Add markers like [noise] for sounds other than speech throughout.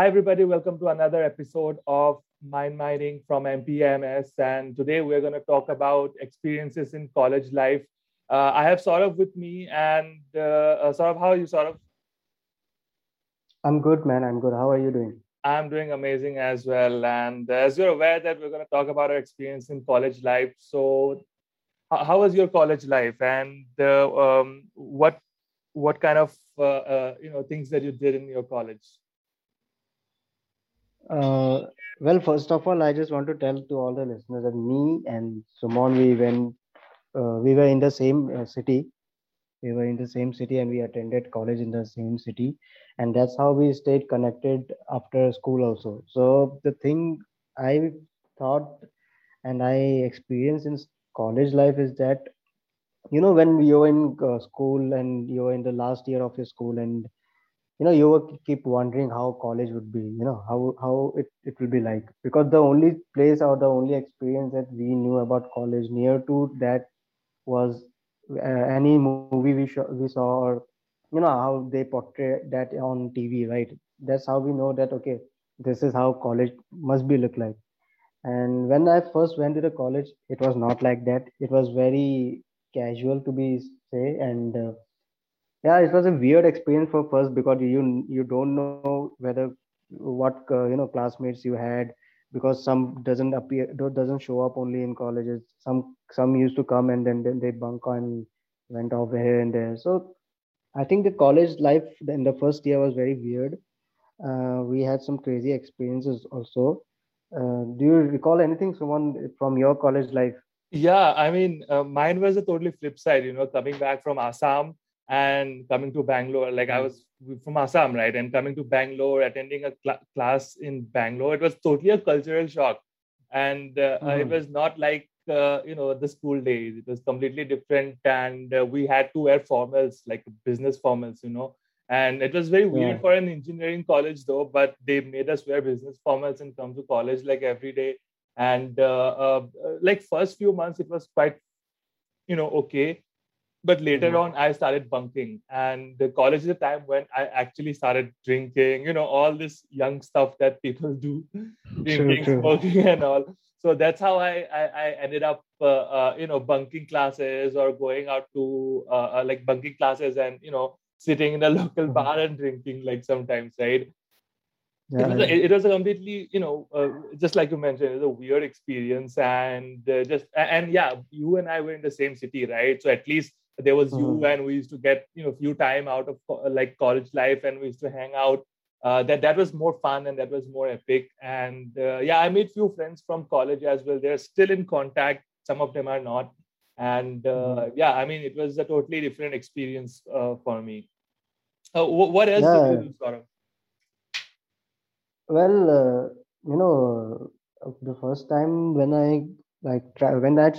Hi, everybody. Welcome to another episode of Mind Mining from MPMS. And today we're going to talk about experiences in college life. Uh, I have Saurav with me, and uh, uh, Saurav, how are you, Saurav? I'm good, man. I'm good. How are you doing? I'm doing amazing as well. And as you're aware that we're going to talk about our experience in college life. So, how was your college life, and uh, um, what what kind of uh, uh, you know things that you did in your college? Uh, well, first of all, I just want to tell to all the listeners that me and Sumon, we went, uh, we were in the same uh, city. We were in the same city and we attended college in the same city. And that's how we stayed connected after school also. So the thing I thought and I experienced in college life is that, you know, when you're in uh, school and you're in the last year of your school and you know you keep wondering how college would be you know how how it, it will be like. Because the only place or the only experience that we knew about college near to that was uh, any movie we, sh- we saw or you know how they portray that on tv right? That's how we know that okay this is how college must be look like. And when i first went to the college it was not like that. It was very casual to be say and uh, yeah it was a weird experience for first because you you don't know whether what uh, you know classmates you had because some doesn't appear doesn't show up only in colleges. Some some used to come and then, then they bunk and went off here and there. So i think the college life in the first year was very weird. Uh, we had some crazy experiences also. Uh, do you recall anything someone from your college life? Yeah i mean uh, mine was a totally flip side you know coming back from assam and coming to Bangalore, like I hmm. was from Assam, right? And coming to Bangalore, attending a cl- class in Bangalore, it was totally a cultural shock. And uh, mm-hmm. uh, it hmm. was not like, uh, you know, the school days. It was completely different. And uh, we had to wear formals, like business formals, you know. And it was very weird yeah. for an engineering college, though, but they made us wear business formals and come to college like every day. And uh, uh, like first few months, it was quite, you know, okay but later mm-hmm. on i started bunking. And the college is a time when i actually started drinking you know all this young stuff that people do drinking smoking [laughs] and all. So that's how i i, I ended up uh, uh, you know bunking classes or going out to uh, uh like bunking classes and you know sitting in a [laughs] local mm-hmm. bar and drinking like sometimes right? Yeah, it, was a, it was a completely you know uh, just like you mentioned it was a weird experience and uh, just and yeah you and i were in the same city right? So at least there was you mm-hmm. and we used to get you know few time out of like college life and we used to hang out uh, that that was more fun and that was more epic and uh, yeah i made few friends from college as well they're still in contact some of them are not and uh, mm-hmm. yeah i mean it was a totally different experience uh, for me uh, what else yeah. did you do, Saurav? well uh, you know the first time when i like when I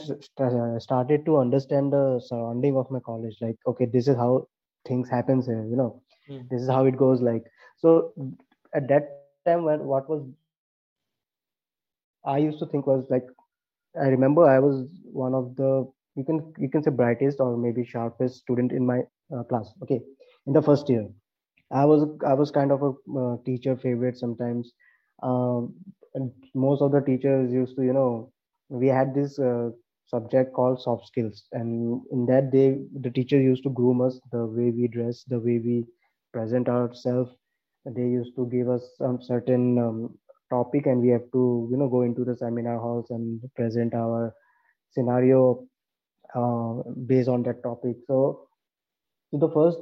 started to understand the surrounding of my college like okay this is how things happens here you know mm. this is how it goes like so at that time when what was i used to think was like i remember i was one of the you can you can say brightest or maybe sharpest student in my uh, class okay in the first year i was i was kind of a uh, teacher favorite sometimes um, and most of the teachers used to you know we had this uh, subject called soft skills. And in that day the teacher used to groom us the way we dress the way we present ourselves. They used to give us some certain um, topic and we have to you know go into the seminar halls and present our scenario uh, based on that topic. So, so the first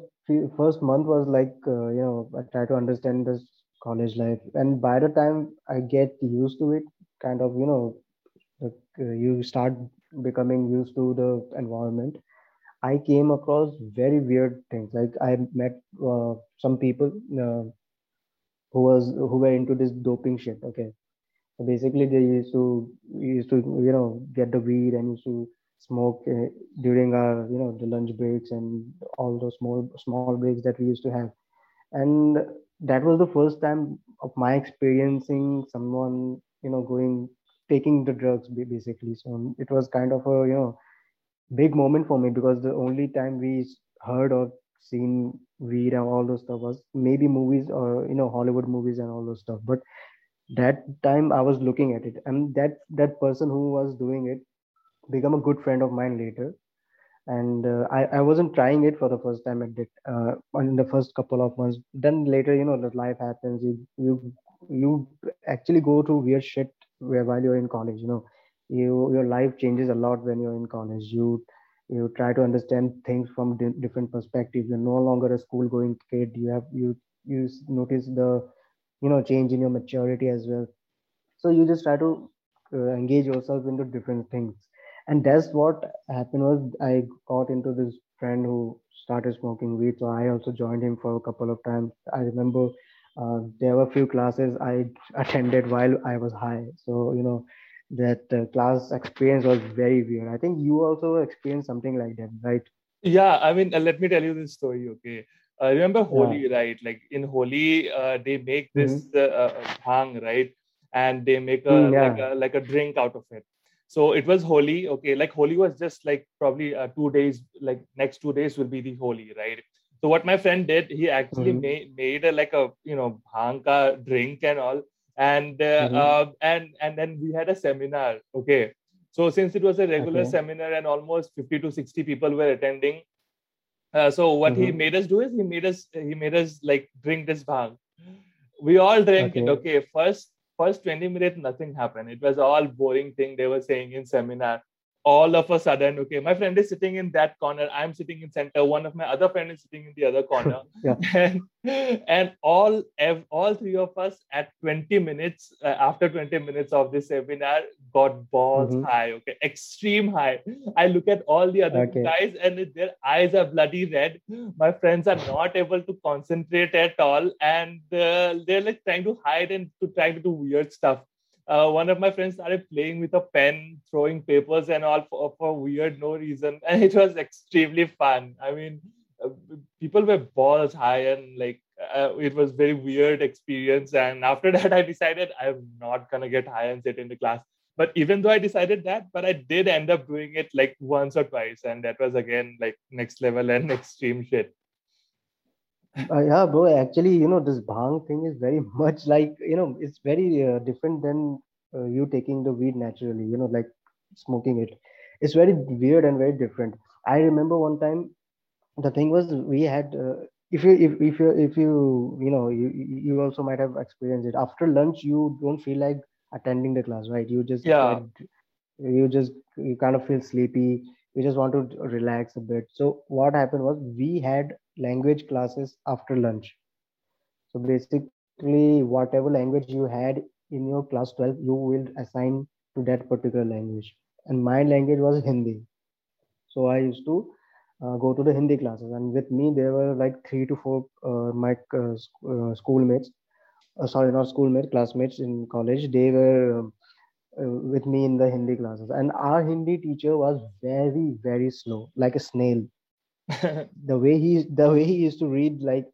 first month was like uh, you know i try to understand this college life. And by the time i get used to it kind of you know you start becoming used to the environment. I came across very weird things. Like i met uh, some people uh, who was who were into this doping shit okay? So basically they used to used to you know get the weed and used to smoke uh, during our you know the lunch breaks and all those small small breaks that we used to have. And that was the first time of my experiencing someone you know going taking the drugs basically so it was kind of a you know big moment for me because the only time we heard or seen Veer and all those stuff was maybe movies or you know Hollywood movies and all those stuff. But that time I was looking at it, and that that person who was doing it become a good friend of mine later. And uh, I, I wasn't trying it for the first time at it uh, in the first couple of months. Then later, you know, life happens. You you you actually go through weird shit while you're in college. You know, you your life changes a lot when you're in college. You you try to understand things from di- different perspectives you're no longer a school going kid. You have you you notice the you know change in your maturity as well. So you just try to uh, engage yourself into different things. And that's what happened was i got into this friend who started smoking weed. So i also joined him for a couple of times. I remember uh, there were a few classes i attended while i was high so you know that uh, class experience was very weird. I think you also experienced something like that, right? Yeah, I mean, uh, let me tell you this story, okay? Uh, remember Holi, yeah. right? Like in Holi, uh, they make this mm-hmm. bhang, right? And they make a, mm, yeah. like a like a drink out of it. So it was Holi, okay? Like Holi was just like probably uh, two days, like next two days will be the Holi, right? So what my friend did, he actually mm-hmm. made made a, like a you know bhang drink and all, and uh, mm-hmm. uh, and and then we had a seminar okay so since it was a regular okay. seminar and almost 50 to 60 people were attending uh, so what mm-hmm. he made us do is he made us he made us like drink this bhang we all drank okay. it okay first first 20 minutes nothing happened it was all boring thing they were saying in seminar all of a sudden, okay, my friend is sitting in that corner, I'm sitting in center, one of my other friend is sitting in the other corner, [laughs] and, and all all three of us at 20 minutes uh, after 20 minutes of this seminar got balls mm-hmm. high, okay, extreme high. I look at all the other okay. guys and their eyes are bloody red. My friends are not able to concentrate at all, and uh, they're like trying to hide and to try to do weird stuff uh, one of my friends started playing with a pen, throwing papers and all for, for weird no reason, [laughs] and it was extremely fun. I mean, uh, people were balls high and like uh, it was very weird experience. And after [laughs] that, I decided I'm not gonna get high and sit in the class. But even though I decided that, but I did end up doing it like once or twice, and that was again like next level and [laughs] extreme shit. Uh, yeah, bro. Actually, you know, this bhang thing is very [laughs] much like you know, it's very uh, different than uh, you taking the weed naturally. You know, like smoking it. It's very weird and very different. I remember one time, the thing was we had. Uh, if you if, if you if you you know you you also might have experienced it after lunch you don't feel like attending the class right you just yeah you just you kind of feel sleepy you just want to relax a bit so what happened was we had language classes after lunch. So basically, whatever language you had in your class 12, you will assign to that particular language. And my language was Hindi. So I used to uh, go to the Hindi classes. And with me, there were like three to four uh, my uh, uh schoolmates. Uh, sorry, not schoolmates, classmates in college. They were um, uh, with me in the Hindi classes. And our Hindi teacher was very, very slow, like a snail the [laughs] way he the way he used to read like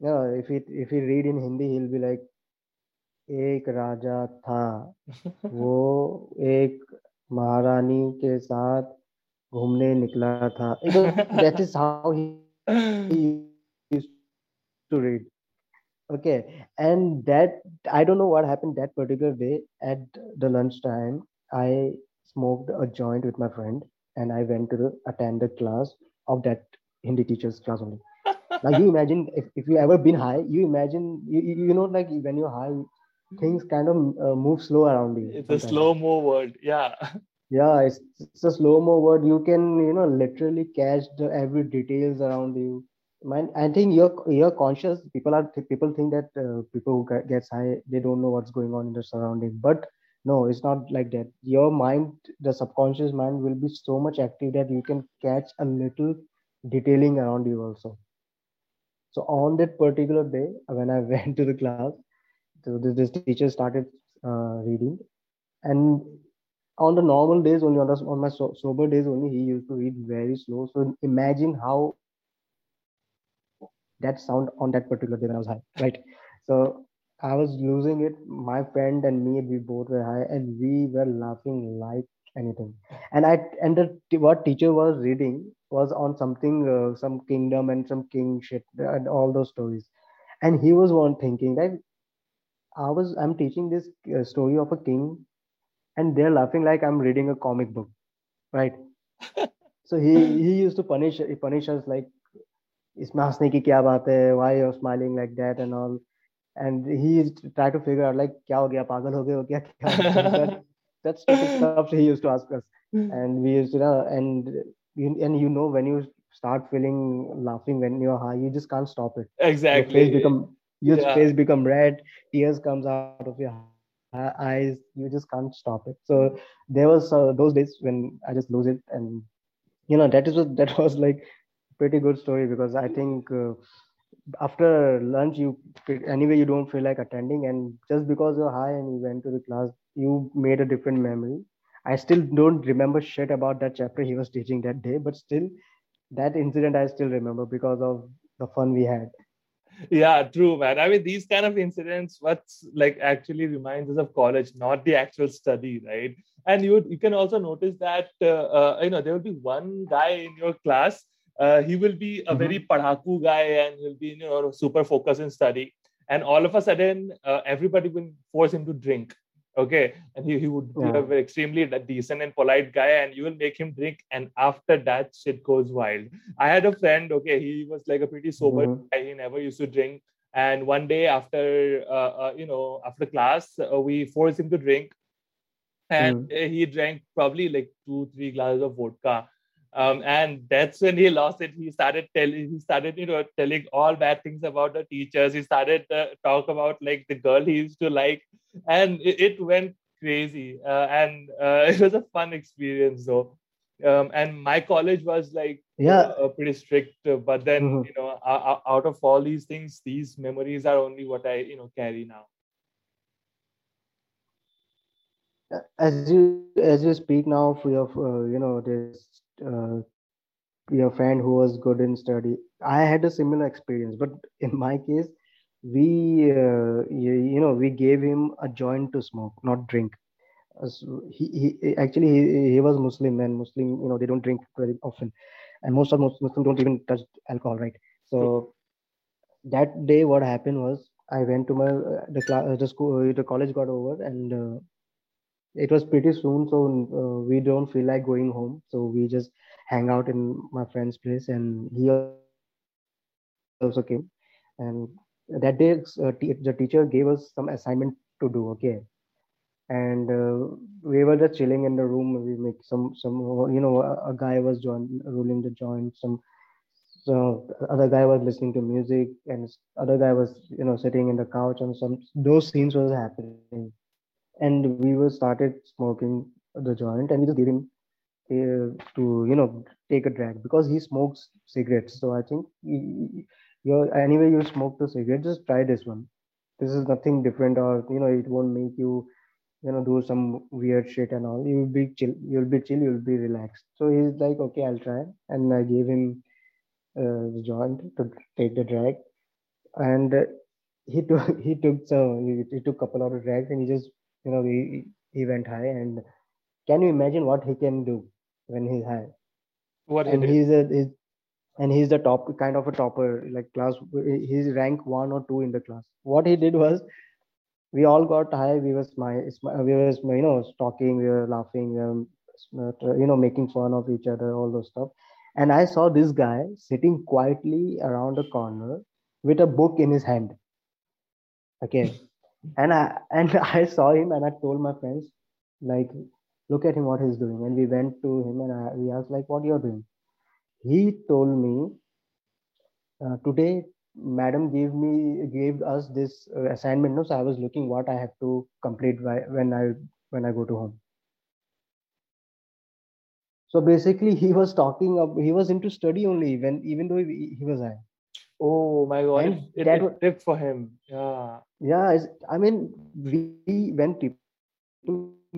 you know if he if he read in hindi he'll be like एक राजा था [laughs] वो एक महारानी के साथ घूमने निकला था that is how he, he used to read okay and that i don't know what happened that particular day at the lunch time i smoked a joint with my friend and i went to the, attend the class of that Hindi teacher's class only. now you imagine if, if you ever been high, you imagine you, you know like when you're high, things kind of uh, move slow around you. It's sometimes. a slow mo world, yeah. Yeah, it's, it's a slow mo word. You can you know literally catch the every details around you. Man, I think you're you're conscious. People are people think that uh, people who get, gets high they don't know what's going on in the surrounding, but no it's not like that. Your mind the subconscious mind will be so much active that you can catch a little detailing around you also. So on that particular day when i [laughs] went to the class so this, this teacher started uh, reading. And on the normal days only on, the, on my so, sober days only he used to read very slow. So imagine how that sound on that particular day when i was high right? So I was losing it. My friend and me, we both were high, and we were laughing like anything. And I and the, what teacher was reading was on something, uh, some kingdom and some king shit uh, and all those stories. And he was one thinking that I was I'm teaching this uh, story of a king, and they're laughing like I'm reading a comic book, right? [laughs] so he he used to punish punish us like, "Isme ki kya baat hai? Why you're smiling like that and all." and he tried to figure out like kya ho gaya pagal ho gaye kya kya that's stuff he used to ask us. Hmm. And we used to know and and you know when you start feeling laughing when you're high you just can't stop it. Exactly your face become your yeah. face become red tears comes out of your eyes you just can't stop it. So there was uh, those days when i just lose it and you know that is what that was like pretty good story because i think uh, after lunch you anyway you don't feel like attending and just because you're high and you went to the class you made a different memory. I still don't remember shit about that chapter he was teaching that day but still that incident i still remember because of the fun we had. Yeah true man. I mean these kind of incidents what's like actually reminds us of college not the actual study right? And you you can also notice that uh, uh, you know there will be one guy in your class uh, he will be a mm-hmm. very padhaku guy and he'll be you know super focused in study and all of a sudden uh, everybody will force him to drink okay and he, he would yeah. be an extremely decent and polite guy and you will make him drink and after that shit goes wild i had a friend okay he was like a pretty sober mm-hmm. guy he never used to drink and one day after uh, uh, you know after class uh, we forced him to drink and mm. he drank probably like two three glasses of vodka um, and that's when he lost it. He started telling, he started, you know, telling all bad things about the teachers. He started to talk about like the girl he used to like, and it, it went crazy. Uh, and uh, [laughs] it was a fun experience, though. Um, and my college was like yeah uh, pretty strict uh, but then mm-hmm. you know out of all these things these memories are only what i you know carry now as you as you speak now for your uh, you know this uh, your friend who was good in study. I had a similar experience but [laughs] in my case we uh, you, you, know we gave him a joint to smoke not drink. Uh, so he, he actually he, he was muslim and muslim you know they don't drink very often. And most of muslims don't even touch alcohol right? So that day what happened was i went to my uh, the class uh, the school the college got over and uh, it was pretty soon so uh, we don't feel like going home. So we just hang out in my friend's place and he also came. And that day uh, t- the teacher gave us some assignment to do okay? And uh, we were just chilling in the room. We make some some you know a, a guy was join, rolling the joint. Some so other guy was listening to music and other guy was you know sitting in the couch and some those scenes was happening and we were started smoking the joint and we just gave him uh, to you know take a drag because he smokes cigarettes. So i think you anyway you smoke the cigarette just try this one. This is nothing different or you know it won't make you you know do some weird shit and all. You'll be chill you'll be chill you'll be relaxed. So he's like okay i'll try. And i gave him uh, the joint to take the drag. And he [laughs] took he took so he, he took couple of drags and he just you know he, he went high and can you imagine what he can do when he's high? What and he's a he's, and he's the top kind of a topper like class he's rank one or two in the class. What he did was we all got high we were smiling we were you know talking we were laughing we were, you know making fun of each other all those stuff. And i saw this guy sitting quietly around a corner with a book in his hand. Okay and I and [laughs] I saw him and I told my friends like look at him what he's doing. And we went to him and I, we asked like what you're doing? He told me uh, today madam gave me gave us this uh, assignment no? So i was looking what i have to complete by, when i when i go to home. So basically [laughs] he was talking up he was into study only when even though he, he was high Oh my god! And it, that it for him. Yeah. Yeah, I mean, we when people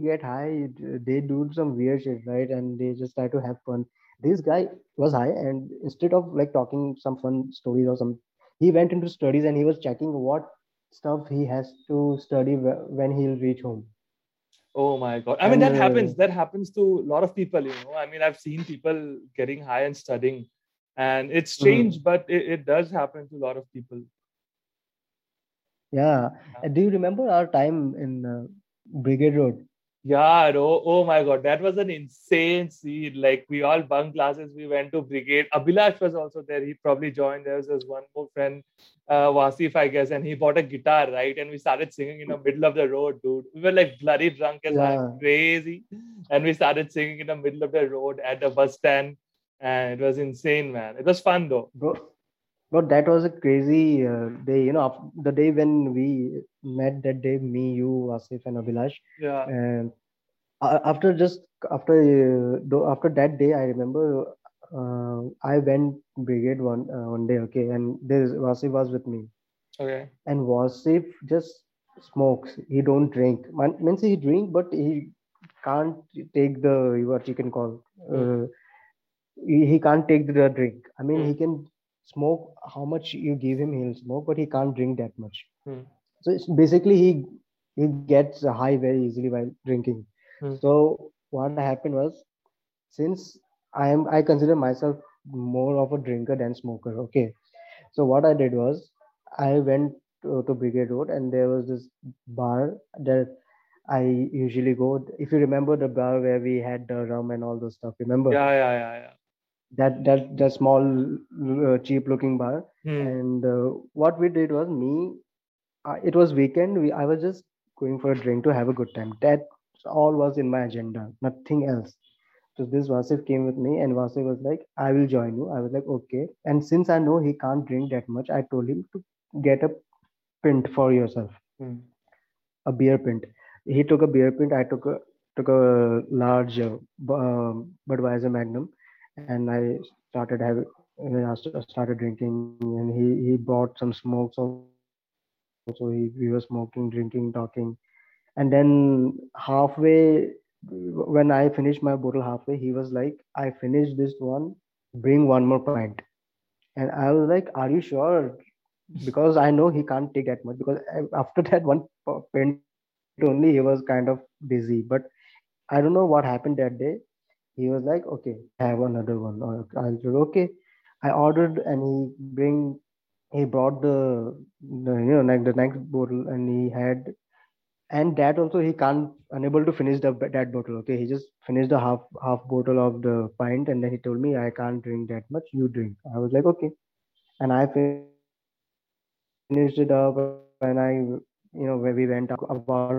get high, they do some weird shit, right? And they just try to have fun. This guy was high, and instead of like talking some fun stories or some, he went into studies and he was checking what stuff he has to study when he'll reach home. Oh my god! I mean, that happens. That happens to a lot of people. You know, I mean, I've seen people getting high and studying, and it's Mhm. but it, it does happen to a lot of people. Yeah. And do you remember our time in uh, Brigade Road? Yeah, oh, oh my god, that was an insane scene. Like we all bunked classes, we went to brigade. Abhilash was also there. He probably joined. There was this one more friend, uh, Wasif, I guess, and he bought a guitar, right? And we started singing in the middle of the road, dude. We were like bloody drunk as Yeah. crazy, and we started singing in the middle of the road at the bus stand, and it was insane, man. It was fun though. Bro, but that was a crazy uh, day. You know, the day when we met that day, me, you, Asif, and Abhilash. Yeah, And after just after uh, after that day, I remember uh, I went brigade one uh, one day. Okay, and this Wasif was with me, okay. and Wasif just smokes. He don't drink. Man, means he drink, but he can't take the what you can call. Uh, he, he can't take the drink. I mean, he can smoke how much you give him, he'll smoke, but he can't drink that much. Hmm. So it's basically he he gets high very easily while drinking. Hmm. So what happened was, since I am I consider myself more of a drinker than smoker. Okay, so what I did was I went to, to Brigade Road and there was this bar that I usually go. If you remember the bar where we had the rum and all those stuff, remember? Yeah, yeah, yeah, yeah. That that that small uh, cheap looking bar. Hmm. and uh, what we did was me uh, it was weekend. We i was just going for a drink to have a good time. That all was in my agenda nothing else. So this Wasif came with me and Wasif was like i will join you. I was like okay. And since i know he can't drink that much i told him to get a pint for yourself. Hmm. a beer pint he took a beer pint i took a took a large uh, um, budweiser magnum and i started having I started drinking and he he bought some smokes also so he, we were smoking drinking talking. And then halfway when i finished my bottle halfway he was like i finished this one bring one more pint. And i was like are you sure? Because i know he can't take that much because after [laughs] that one pint only he was kind of busy but i don't know what happened that day he was like okay I have another one. I said okay. I ordered and he bring he brought the, the you know like the next bottle and he had and that also he can't unable to finish the that bottle okay? He just finished the half half bottle of the pint and then he told me i can't drink that much you drink. I was like okay. And i finished it up and i you know where we went out about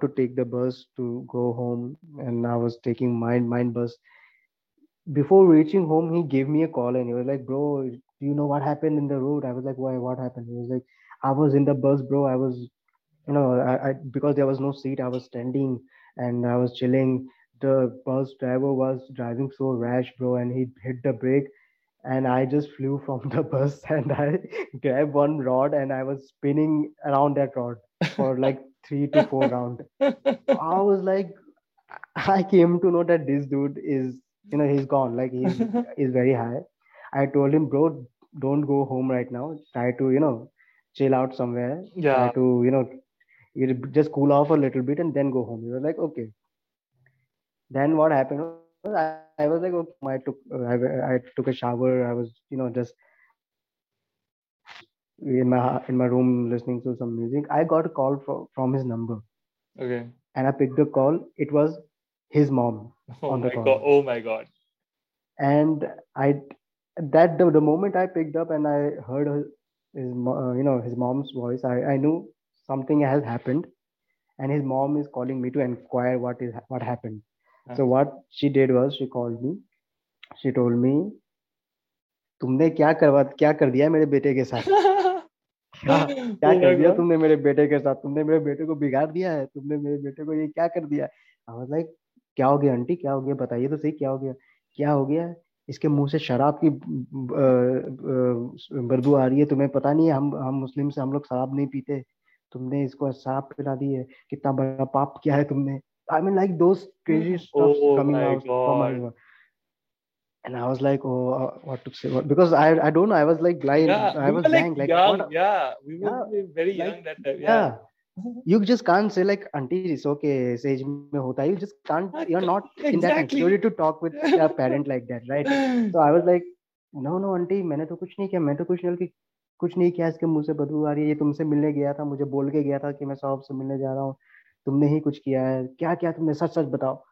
to take the bus to go home and i was taking mine mine bus. Before reaching home he gave me a call and he was like bro do you know what happened in the road? I was like why what happened? He was like i was in the bus bro. I was you know I, I because there was no seat i was standing and i was chilling. The bus driver was driving so rash bro and he hit the brake and i just flew from the [laughs] bus and i [laughs] grabbed one rod and i was spinning around that rod for like three to four [laughs] round. i was like i came to know that this dude is you know he's gone. Like he's [laughs] is very high. I told him bro don't go home right now. Try to you know chill out somewhere. Try yeah. to you know you just cool off a little bit and then go home. He was like okay. Then what happened was i, I was like okay i took I, I took a shower. I was you know just in my in my room listening to some music i got a call from from his number Okay. and i picked the call it was his mom [laughs] Oh on the my call. god. Oh my god. and i that the, the moment i picked up and i heard her, his mo- uh, you know his mom's voice i i knew something has happened and his mom is calling me to inquire what is what happened so what she did was she called me she told me तुमने क्या करवा क्या कर दिया मेरे बेटे के साथ [laughs] [laughs] क्या क्या कर दिया तुमने मेरे बेटे के साथ? तुमने मेरे बेटे को बिगाड़ दिया है? तुमने मेरे बेटे को ये क्या कर दिया? आई वाज लाइक क्या हो गया आंटी? क्या हो गया? बताइए तो सही क्या हो गया? क्या हो गया? इसके मुँह से शराब की बदबू आ रही है तुम्हें पता नहीं है? हम हम मुस्लिम से हम लोग शराब नहीं पीते। तुमने इसको शराब पिला दी है। कितना बड़ा पाप किया है तुमने। I mean like those crazy stuff coming out from. And I was like, oh, uh, what to say? What, because I, I don't know. I was like blind. Yeah, I we was were like blank. Like, young. what? Yeah, we were Yeah, very young like, that time. Yeah. Yeah. you just can't say like auntie it's okay age mein hota you just can't you're not exactly. in that maturity to talk with your parent like that right so i was like no no auntie मैंने तो कुछ नहीं किया मैं तो कुछ नहीं कुछ नहीं किया इसके मुँह से बदबू आ रही है ये तुमसे मिलने गया था मुझे बोल के गया था कि मैं साहब से मिलने जा रहा हूँ तुमने ही कुछ किया है क्या क्या तुमने सच सच बताओ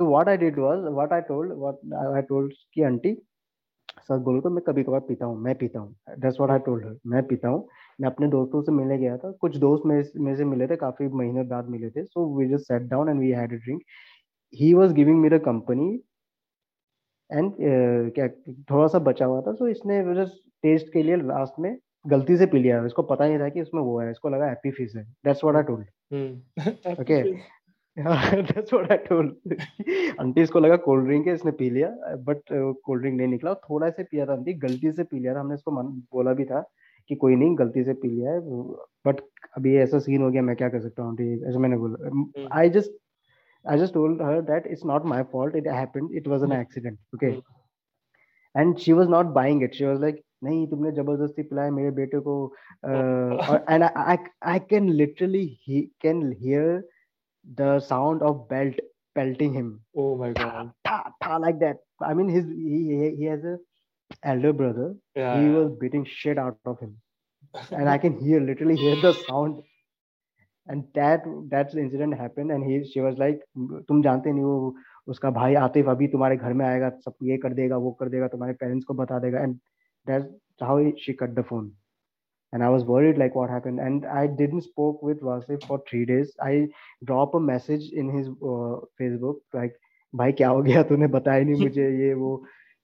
तो what I did was what I told what I told कि आंटी सच बोलो तो मैं कभी कभार पीता हूँ मैं पीता हूँ। That's what I told her मैं पीता हूँ। मैं अपने दोस्तों से मिलने गया था। कुछ दोस्त मेरे में से मिले थे काफ़ी महीने बाद मिले थे। So we just sat down and we had a drink he was giving me the company and क्या थोड़ा सा बचा हुआ था। सो इसने टेस्ट के लिए लास्ट में गलती से पी लिया। इसको पता नहीं था कि उसमें वो है। इसको लगा हैप्पी फ़िश है। That's what I told okay aunty इसको लगा कोल्ड ड्रिंक है इसने पी लिया बट कोल्ड ड्रिंक नहीं निकला थोड़ा से पिया था आंटी गलती से पी लिया था हमने इसको बोला भी था कि कोई नहीं गलती से पी लिया है बट अभी ऐसा सीन हो गया मैं क्या कर सकता हूँ ऐसा मैंने बोला I just I just told her that it's not my fault it happened it was an accident okay and she was not buying it she was like नहीं तुमने ज़बरदस्ती पिलाया मेरे बेटे को and I can literally can hear the sound of belt pelting him. Oh my god! Ta, ta, ta, like that. I mean, his he he has a elder brother. Yeah. He was beating shit out of him, and I can hear literally hear the sound. And that that incident happened, and he she was like, तुम जानते नहीं वो उसका भाई आतिफ अभी तुम्हारे घर में आएगा सब ये कर देगा वो कर देगा तुम्हारे पेरेंट्स को बता देगा and that's how she cut the phone and i was worried like what happened. And i didn't spoke with vasudev for three days. I drop a message in his uh, facebook like bhai kya ho gaya? [laughs] Tune bataya nahi mujhe ye wo.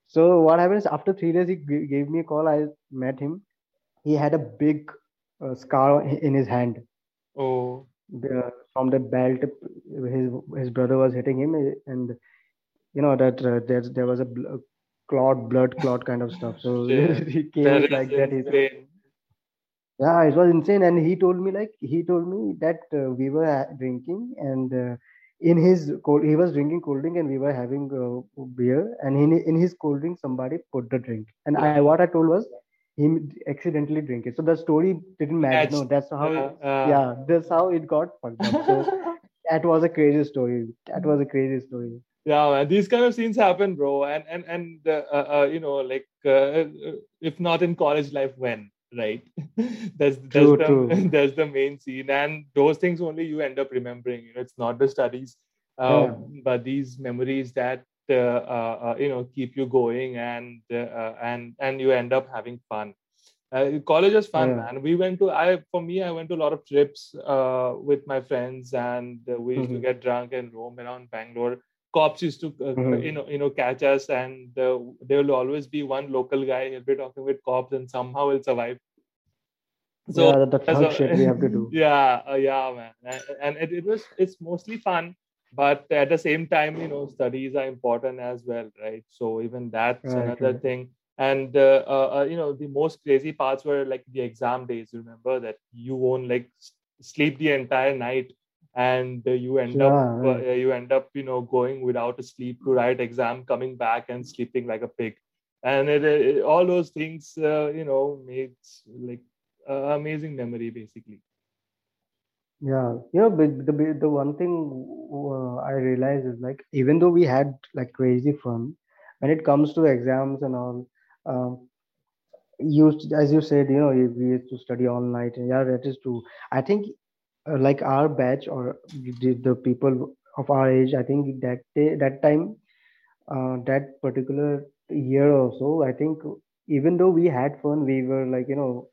So what happens after three days he g- gave me a call. I met him. He had a big uh, scar in his hand. Oh. The, from the belt his his brother was hitting him and you know that uh, there, there was a bl- clot blood clot kind of stuff. So yeah. [laughs] he came like that. He's yeah it was insane. And he told me like he told me that uh, we were drinking and uh, in his cold he was drinking cold drink and we were having uh, beer. And in, in his cold drink somebody put the drink. And i what i told was he accidentally drink it. So the story didn't matter. No that's how uh, yeah that's how it got fucked up. So [laughs] that was a crazy story. That was a crazy story. Yeah man. these kind of scenes happen bro. And and and uh, uh, you know like if not in college life when right [laughs] that's that's true, the [laughs] that's the main scene and those things only you end up remembering you know it's not the studies um, yeah. but these memories that uh, uh, uh, you know keep you going and uh, and and you end up having fun uh, college is fun yeah. man we went to i for me i went to a lot of trips uh, with my friends and we used mm-hmm. to get drunk and roam around bangalore cops used to uh, mm-hmm. you know you know catch us and uh, there will always be one local guy he'll be talking with cops and somehow he'll survive. So yeah, the so, shit we have to do. [laughs] Yeah uh, yeah man. And, and it, it was it's mostly fun but at the same time you know studies are important as well right? So even that's right, another right. thing. And uh, uh, uh, you know the most crazy parts were like the exam days remember that you won't like sleep the entire night and you end yeah, up right. uh, you end up you know going without a sleep to write exam coming back and sleeping like a pig. And it, it, all those things uh, you know makes like uh, amazing memory basically. Yeah. You know the, the one thing uh, i realize is like even though we had like crazy fun when it comes to exams and all um, used as you said you know we used to study all night and yeah that is true. I think uh, like our batch or the, the people of our age i think that day, that time uh, that particular year or so i think even though we had fun we were like you know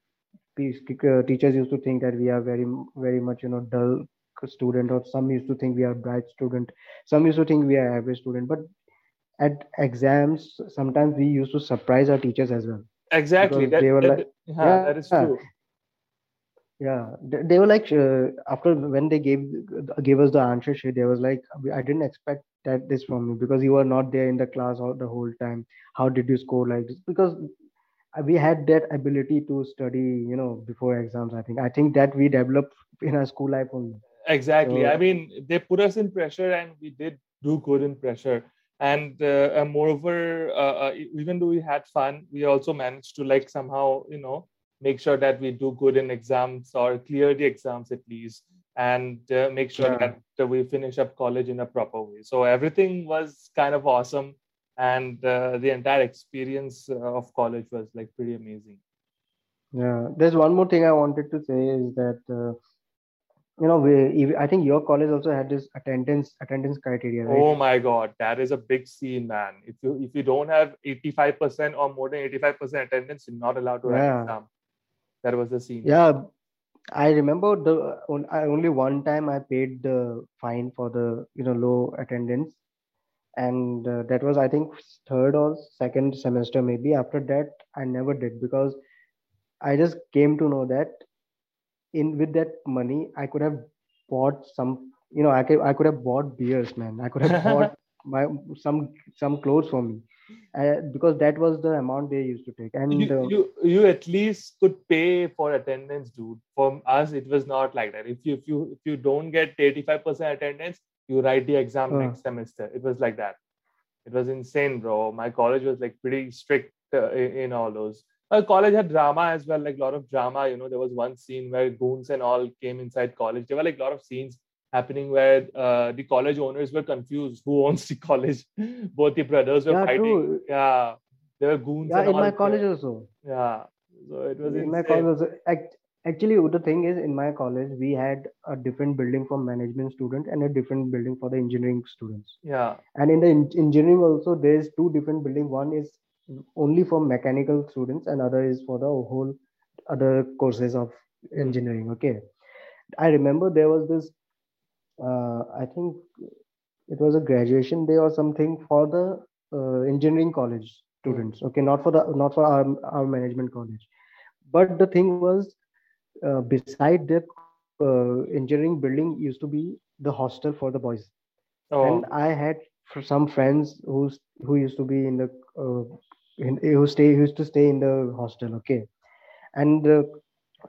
uh, teachers used to think that we are very very much you know dull student or some used to think we are bright student. Some used to think we are average student but at exams sometimes we used to surprise our teachers as well. Exactly. That, they were that, like, yeah, yeah, that is true yeah they, they were like uh, after when they gave gave us the answer sheet they was like i didn't expect that this from you because you were not there in the class all the whole time. How did you score like this? Because we had that ability to study you know before exams i think. I think that we developed in our school life only. Exactly. So, i mean they put us in pressure and we did do good in pressure. And, uh, and moreover uh, uh, even though we had fun we also managed to like somehow you know make sure that we do good in exams or clear the exams at least and uh, make sure yeah. that we finish up college in a proper way. So everything was kind of awesome and uh, the entire experience of college was like pretty amazing. Yeah. There's one more thing i wanted to say is that uh, you know we i think your college also had this attendance attendance criteria right? oh my god that is a big scene man. If you if you don't have 85% or more than 85% attendance you're not allowed to write exam that was the scene. Yeah i remember the only one time i paid the fine for the you know low attendance. And uh, that was i think third or second semester maybe. After that i never did because i just came to know that in with that money i could have bought some you know i could i could have bought beers man. I could have [laughs] bought my some some clothes for me uh, because that was the amount they used to take. And you, uh, you you at least could pay for attendance dude. For us it was not like that. If you if you if you don't get 85% attendance you write the exam uh, next semester. It was like that. It was insane bro. My college was like pretty strict uh, in, in all those. Uh, college had drama as well, like a lot of drama. You know, there was one scene where goons and all came inside college. There were like a lot of scenes happening where uh, the college owners were confused who owns the college. [laughs] Both the brothers were yeah, fighting. True. Yeah, there were goons. Yeah, in my college also. Yeah, so it was in insane. my college also. Actually, the thing is, in my college, we had a different building for management student and a different building for the engineering students. Yeah. And in the engineering also, there's two different building. One is only for mechanical students and other is for the whole other courses of engineering okay i remember there was this uh, i think it was a graduation day or something for the uh, engineering college students. Okay not for the not for our, our management college. But the thing was uh, beside the uh, engineering building used to be the hostel for the boys. Oh. and i had some friends who's who used to be in the uh, who stay who used to stay in the hostel okay. And uh,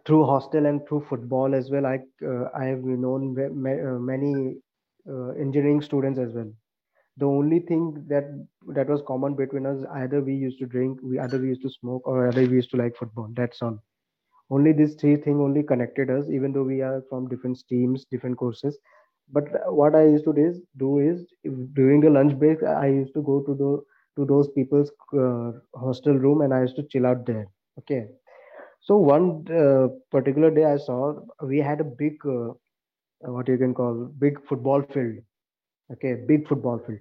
through hostel and through football as well i uh, i have known uh, many uh, engineering students as well the only thing that that was common between us either we used to drink we either we used to smoke or either we used to like football that's all only these three things only connected us even though we are from different teams different courses but what i used to do is, do is during the lunch break i used to go to the to those people's uh, hostel room and I used to chill out there. Okay. So one uh, particular day I saw we had a big, uh, what you can call big football field. Okay, big football field.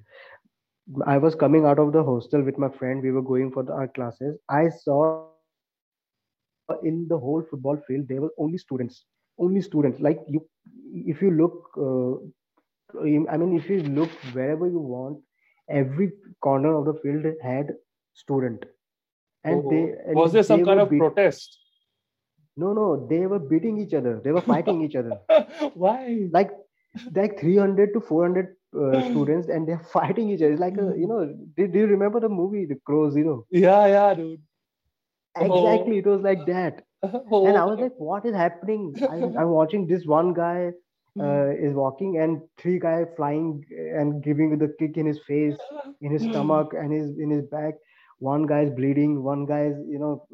I was coming out of the hostel with my friend. We were going for the, our classes. I saw in the whole football field there were only students, only students. Like you, if you look, uh, I mean, if you look wherever you want, every corner of the field had student and oh. they and was there some kind of protest no no they were beating each other. They were fighting each other. [laughs] Why? Like like 300 to 400 uh, [laughs] students and they're fighting each other. It's like a, you know do, do you remember the movie the crow zero yeah yeah dude. Exactly. Oh. it was like that. [laughs] Oh. and i was like what is happening? I, i'm watching this one guy uh, is walking and three guys flying and giving the kick in his face in his stomach and his in his back. One guy is bleeding. One guy is you know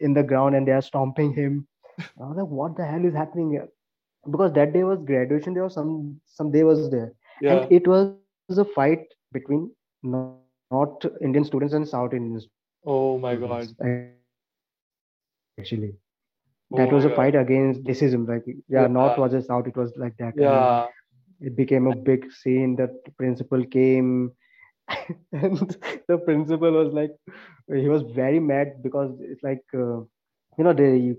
in the ground and they are stomping him i was like what the hell is happening here because that day was graduation day or some some day was there yeah. and it was a fight between north indian students and south indian students. oh my god actually that oh was a God. fight against racism like yeah, yeah, north versus south it was like that yeah it became a big scene the principal came [laughs] and the principal was like he was very mad because it's like uh, you know they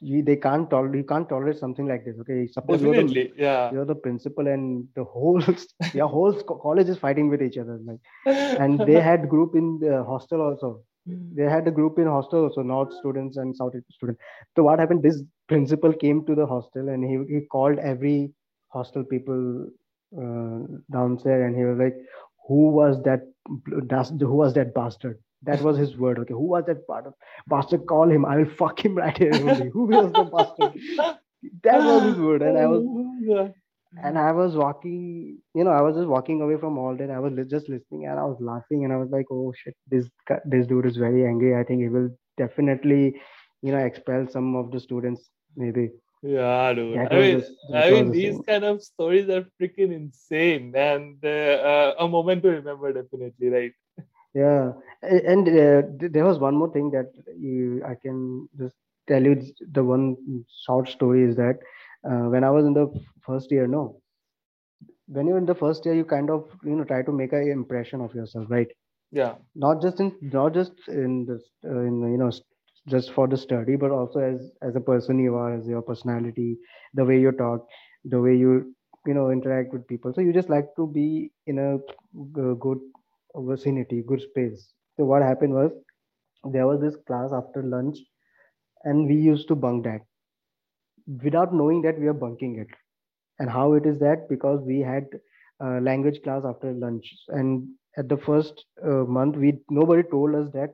you, they can't tolerate you can't tolerate something like this okay? Suppose you're the, yeah. you're the principal and the whole your whole college is fighting with each other like and they [laughs] had group in the hostel also. They had a group in hostel also north students and south students. So what happened this principal came to the hostel and he, he called every hostel people uh, downstairs and he was like who was that who was that bastard that was his word okay who was that bastard bastard call him i will fuck him right here who was the bastard that was his word and i was [laughs] and I was walking, you know, I was just walking away from all that. I was just listening and I was laughing and I was like, oh shit, this this dude is very angry. I think he will definitely you know expel some of the students maybe yeah, dude. That I mean, I mean, these thing. kind of stories are freaking insane, and uh, uh, a moment to remember, definitely, right? Yeah, and uh, there was one more thing that you, I can just tell you. The one short story is that uh, when I was in the first year, no, when you're in the first year, you kind of you know try to make an impression of yourself, right? Yeah. Not just in not just in the uh, in you know just for the study but also as as a person you are as your personality the way you talk the way you you know interact with people so you just like to be in a good vicinity good space. So what happened was there was this class after lunch and we used to bunk that. Without knowing that we are bunking it. And how it is that? Because we had a language class after lunch. And at the first uh, month we nobody told us that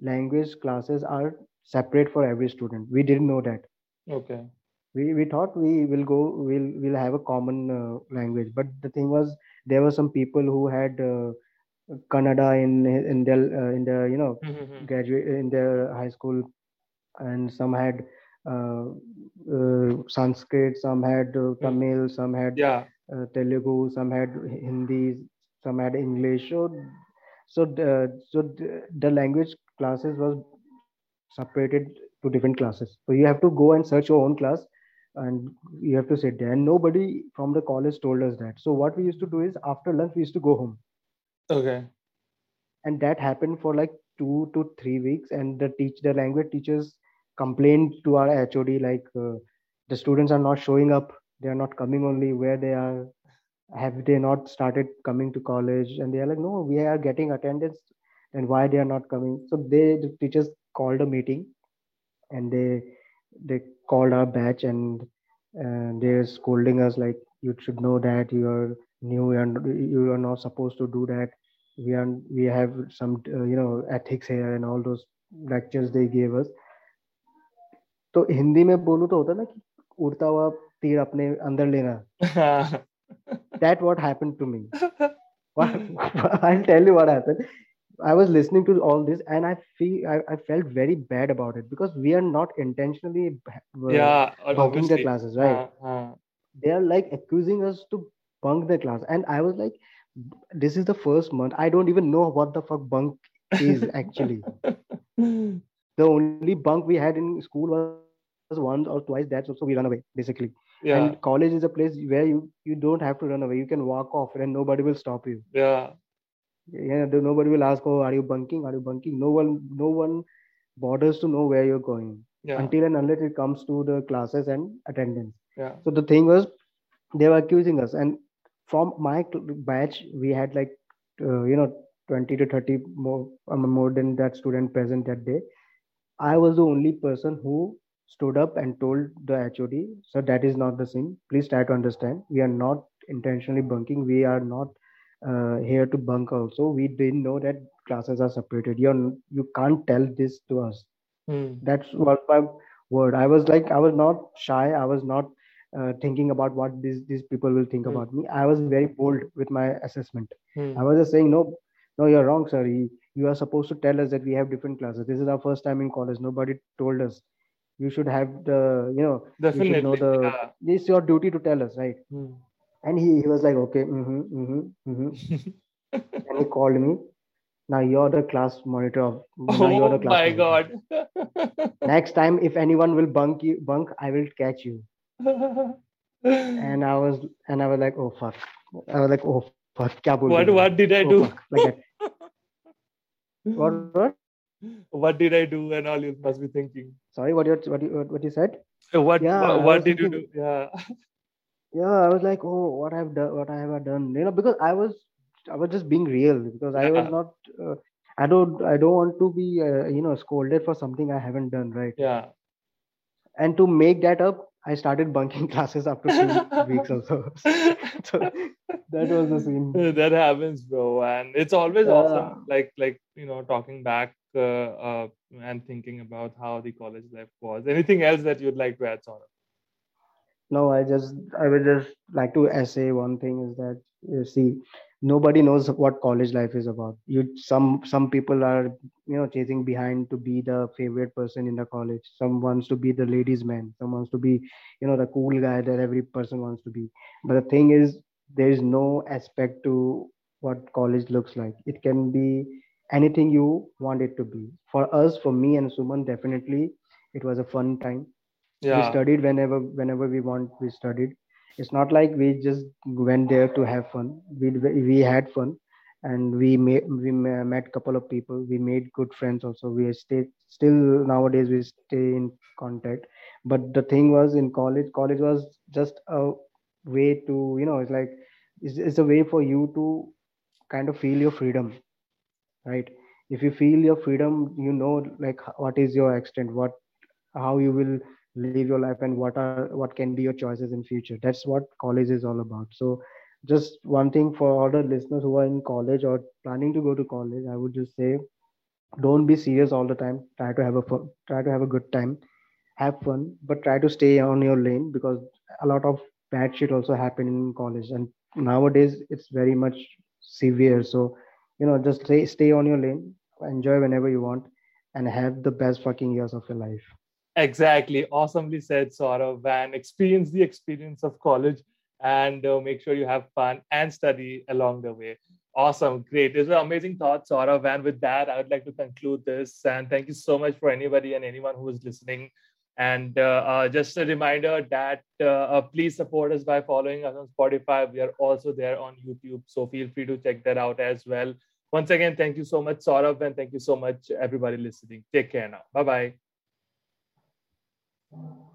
language classes are separate for every student. We didn't know that. Okay. We we thought we will go we'll we'll have a common uh, language. But the thing was there were some people who had uh, kannada in in their uh, in their you know mm-hmm. graduate in their high school and some had uh, uh, sanskrit some had uh, mm. tamil some had yeah. telugu some had hindi some had english so so the, so the, the language classes was separated to different classes. So you have to go and search your own class and you have to sit there. And nobody from the college told us that. So what we used to do is after lunch, we used to go home. Okay. And that happened for like two to three weeks. And the teach the language teachers complained to our HOD like uh, the students are not showing up. They are not coming only where they are. Have they not started coming to college? And they are like, no, we are getting attendance and why they are not coming so they the teachers called a meeting and they they called our batch and uh, they're scolding us like you should know that you are new and you are not supposed to do that we are we have some uh, you know ethics here and all those lectures they gave us तो हिंदी में बोलूँ तो होता ना कि उड़ता हुआ तीर अपने अंदर लेना [laughs] that what happened to me [laughs] I'll tell you what happened I was listening to all this and I feel I, I felt very bad about it because we are not intentionally uh, yeah bunking the classes, right? Uh, uh. They are like accusing us to bunk the class, and I was like, this is the first month. I don't even know what the fuck bunk is actually. [laughs] the only bunk we had in school was once or twice. That's also we run away basically. Yeah. And college is a place where you you don't have to run away. You can walk off and nobody will stop you. Yeah yeah nobody will ask oh are you bunking are you bunking no one no one bothers to know where you're going yeah. until and unless it comes to the classes and attendance yeah so the thing was they were accusing us and from my batch we had like uh, you know 20 to 30 more um, more than that student present that day. I was the only person who stood up and told the hod so that is not the sin please try to understand. We are not intentionally bunking. We are not uh, here to bunk also. We didn't know that classes are separated. You you can't tell this to us. Hmm. that's what my word. I was like i was not shy. I was not uh, thinking about what these these people will think hmm. about me. I was very bold with my assessment. Hmm. i was just saying no no you're wrong sir. You, you are supposed to tell us that we have different classes. This is our first time in college. Nobody told us. You should have the you know definitely you should know the yeah. it's your duty to tell us right? Hmm. And he, he was like okay mm-hmm, mm-hmm, mm-hmm. [laughs] and he called me. Now you're the class monitor of now you're the oh my monitor. god. [laughs] Next time if anyone will bunk you bunk i will catch you and i was and i was like oh fuck. I was like oh fuck. what what did i oh, do? like what what? What did i do? And all you must be thinking. Sorry what you what you what you said? What yeah, what, what did thinking, you do? Yeah. Yeah i was like oh what i've done what i have done. You know because i was i was just being real because i was not uh, i don't i don't want to be uh, you know scolded for something i haven't done right? Yeah and to make that up i started bunking [laughs] classes after two [laughs] weeks or so. [laughs] So that was the scene. That happens bro. And it's always yeah. awesome. Like like you know talking back uh, uh, and thinking about how the college life was. Anything else that you'd like to add on no i just i would just like to essay one thing is that you see nobody knows what college life is about. You some some people are you know chasing behind to be the favorite person in the college. Some wants to be the ladies man. Some wants to be you know the cool guy that every person wants to be. But the thing is there is no aspect to what college looks like. It can be anything you want it to be. For us for me and suman definitely it was a fun time. Yeah. we studied whenever whenever we want we studied it's not like we just went there to have fun. We we had fun and we made we met a couple of people. We made good friends also. We stay still nowadays we stay in contact. But the thing was in college college was just a way to you know it's like it's, it's a way for you to kind of feel your freedom right? If you feel your freedom you know like what is your extent? What how you will live your life and what are what can be your choices in future. That's what college is all about. So just one thing for all the listeners who are in college or planning to go to college i would just say don't be serious all the time. Try to have a fun, try to have a good time. Have fun but try to stay on your lane because a lot of bad shit also happen in college. And nowadays it's very much severe. So you know just stay stay on your lane. Enjoy whenever you want and have the best fucking years of your life Exactly. Awesomely said, Saurav. And experience the experience of college and uh, make sure you have fun and study along the way. Awesome. Great. These are amazing thoughts, Saurav. And with that, I would like to conclude this. And thank you so much for anybody and anyone who is listening. And uh, uh, just a reminder that uh, uh, please support us by following us on Spotify. We are also there on YouTube. So feel free to check that out as well. Once again, thank you so much, Saurav. And thank you so much, everybody listening. Take care now. Bye bye. 嗯